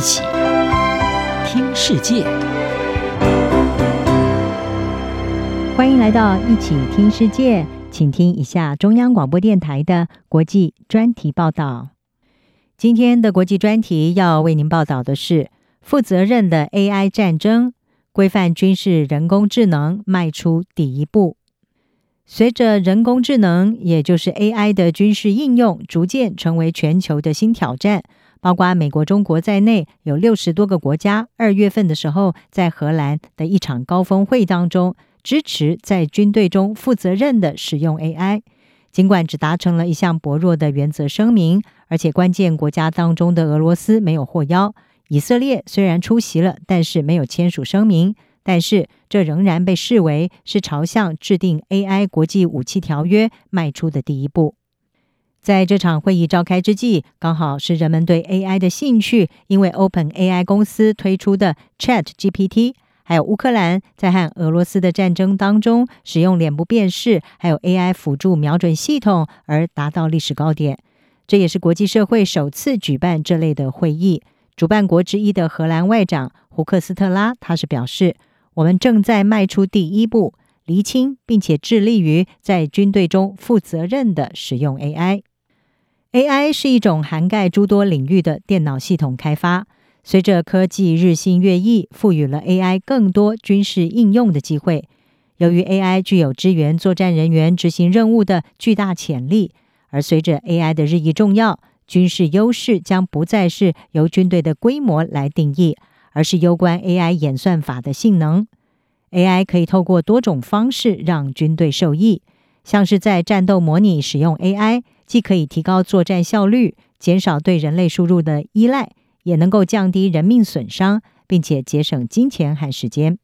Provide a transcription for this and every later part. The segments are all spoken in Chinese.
一起听世界，欢迎来到一起听世界，请听一下中央广播电台的国际专题报道。今天的国际专题要为您报道的是负责任的 AI 战争，规范军事人工智能迈出第一步。随着人工智能，也就是 AI 的军事应用逐渐成为全球的新挑战，包括美国、中国在内，有六十多个国家二月份的时候，在荷兰的一场高峰会当中，支持在军队中负责任的使用 AI。尽管只达成了一项薄弱的原则声明，而且关键国家当中的俄罗斯没有获邀，以色列虽然出席了，但是没有签署声明。但是，这仍然被视为是朝向制定 AI 国际武器条约迈出的第一步。在这场会议召开之际，刚好是人们对 AI 的兴趣，因为 OpenAI 公司推出的 ChatGPT，还有乌克兰在和俄罗斯的战争当中使用脸部辨识，还有 AI 辅助瞄准系统而达到历史高点。这也是国际社会首次举办这类的会议。主办国之一的荷兰外长胡克斯特拉，他是表示。我们正在迈出第一步，厘清并且致力于在军队中负责任地使用 AI。AI 是一种涵盖诸多领域的电脑系统开发。随着科技日新月异，赋予了 AI 更多军事应用的机会。由于 AI 具有支援作战人员执行任务的巨大潜力，而随着 AI 的日益重要，军事优势将不再是由军队的规模来定义。而是攸关 AI 演算法的性能。AI 可以透过多种方式让军队受益，像是在战斗模拟使用 AI，既可以提高作战效率，减少对人类输入的依赖，也能够降低人命损伤，并且节省金钱和时间。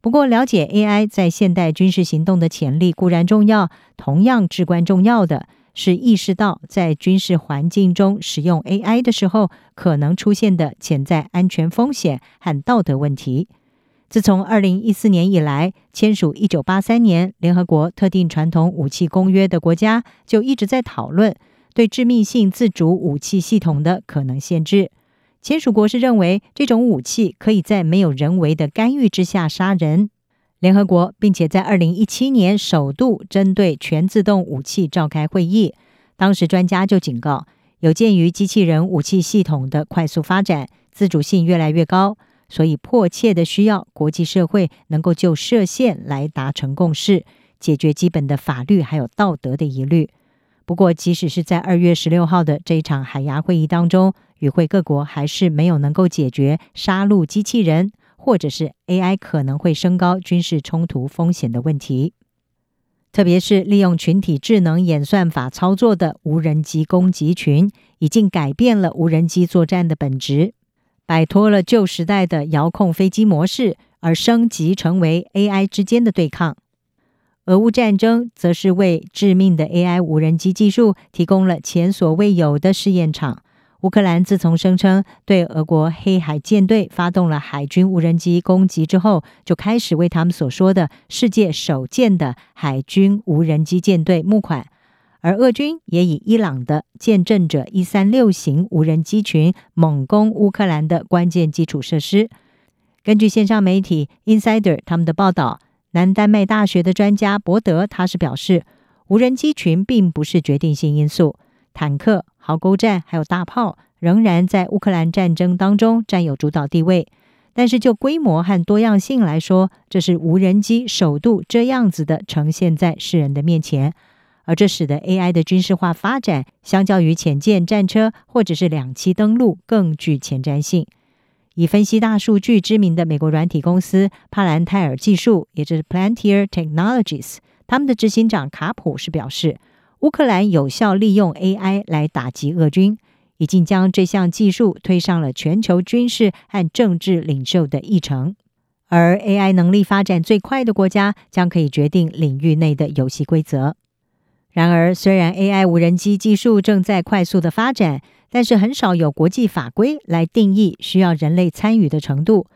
不过，了解 AI 在现代军事行动的潜力固然重要，同样至关重要的。是意识到在军事环境中使用 AI 的时候可能出现的潜在安全风险和道德问题。自从二零一四年以来，签署一九八三年联合国特定传统武器公约的国家就一直在讨论对致命性自主武器系统的可能限制。签署国是认为这种武器可以在没有人为的干预之下杀人。联合国，并且在二零一七年首度针对全自动武器召开会议。当时专家就警告，有鉴于机器人武器系统的快速发展，自主性越来越高，所以迫切的需要国际社会能够就设限来达成共识，解决基本的法律还有道德的疑虑。不过，即使是在二月十六号的这一场海牙会议当中，与会各国还是没有能够解决杀戮机器人。或者是 AI 可能会升高军事冲突风险的问题，特别是利用群体智能演算法操作的无人机攻击群，已经改变了无人机作战的本质，摆脱了旧时代的遥控飞机模式，而升级成为 AI 之间的对抗。俄乌战争则是为致命的 AI 无人机技术提供了前所未有的试验场。乌克兰自从声称对俄国黑海舰队发动了海军无人机攻击之后，就开始为他们所说的世界首舰的海军无人机舰队募款，而俄军也以伊朗的见证者一三六型无人机群猛攻乌克兰的关键基础设施。根据线上媒体 Insider 他们的报道，南丹麦大学的专家伯德他是表示，无人机群并不是决定性因素，坦克。壕沟战还有大炮仍然在乌克兰战争当中占有主导地位，但是就规模和多样性来说，这是无人机首度这样子的呈现在世人的面前，而这使得 AI 的军事化发展相较于潜舰战车或者是两栖登陆更具前瞻性。以分析大数据知名的美国软体公司帕兰泰尔技术，也就是 Plantier Technologies，他们的执行长卡普是表示。乌克兰有效利用 AI 来打击俄军，已经将这项技术推上了全球军事和政治领袖的议程。而 AI 能力发展最快的国家将可以决定领域内的游戏规则。然而，虽然 AI 无人机技术正在快速的发展，但是很少有国际法规来定义需要人类参与的程度。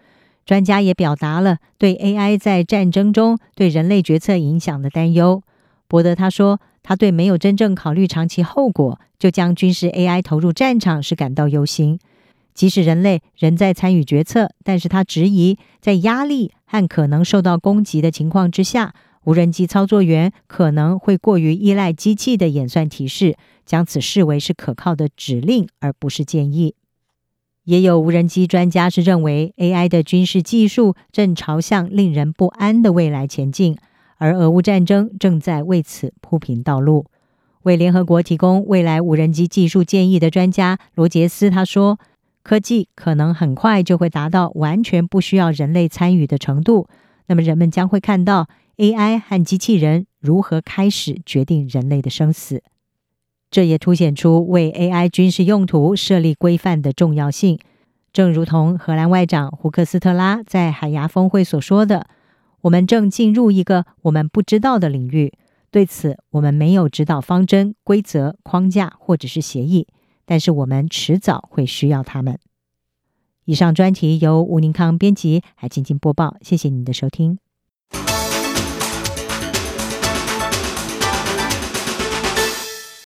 专家也表达了对 AI 在战争中对人类决策影响的担忧。伯德他说。他对没有真正考虑长期后果就将军事 AI 投入战场是感到忧心。即使人类仍在参与决策，但是他质疑，在压力和可能受到攻击的情况之下，无人机操作员可能会过于依赖机器的演算提示，将此视为是可靠的指令，而不是建议。也有无人机专家是认为，AI 的军事技术正朝向令人不安的未来前进，而俄乌战争正在为此铺平道路。为联合国提供未来无人机技术建议的专家罗杰斯他说：“科技可能很快就会达到完全不需要人类参与的程度，那么人们将会看到 AI 和机器人如何开始决定人类的生死。”这也凸显出为 AI 军事用途设立规范的重要性。正如同荷兰外长胡克斯特拉在海牙峰会所说的：“我们正进入一个我们不知道的领域。”对此，我们没有指导方针、规则、框架或者是协议，但是我们迟早会需要它们。以上专题由吴宁康编辑，还进行播报。谢谢您的收听。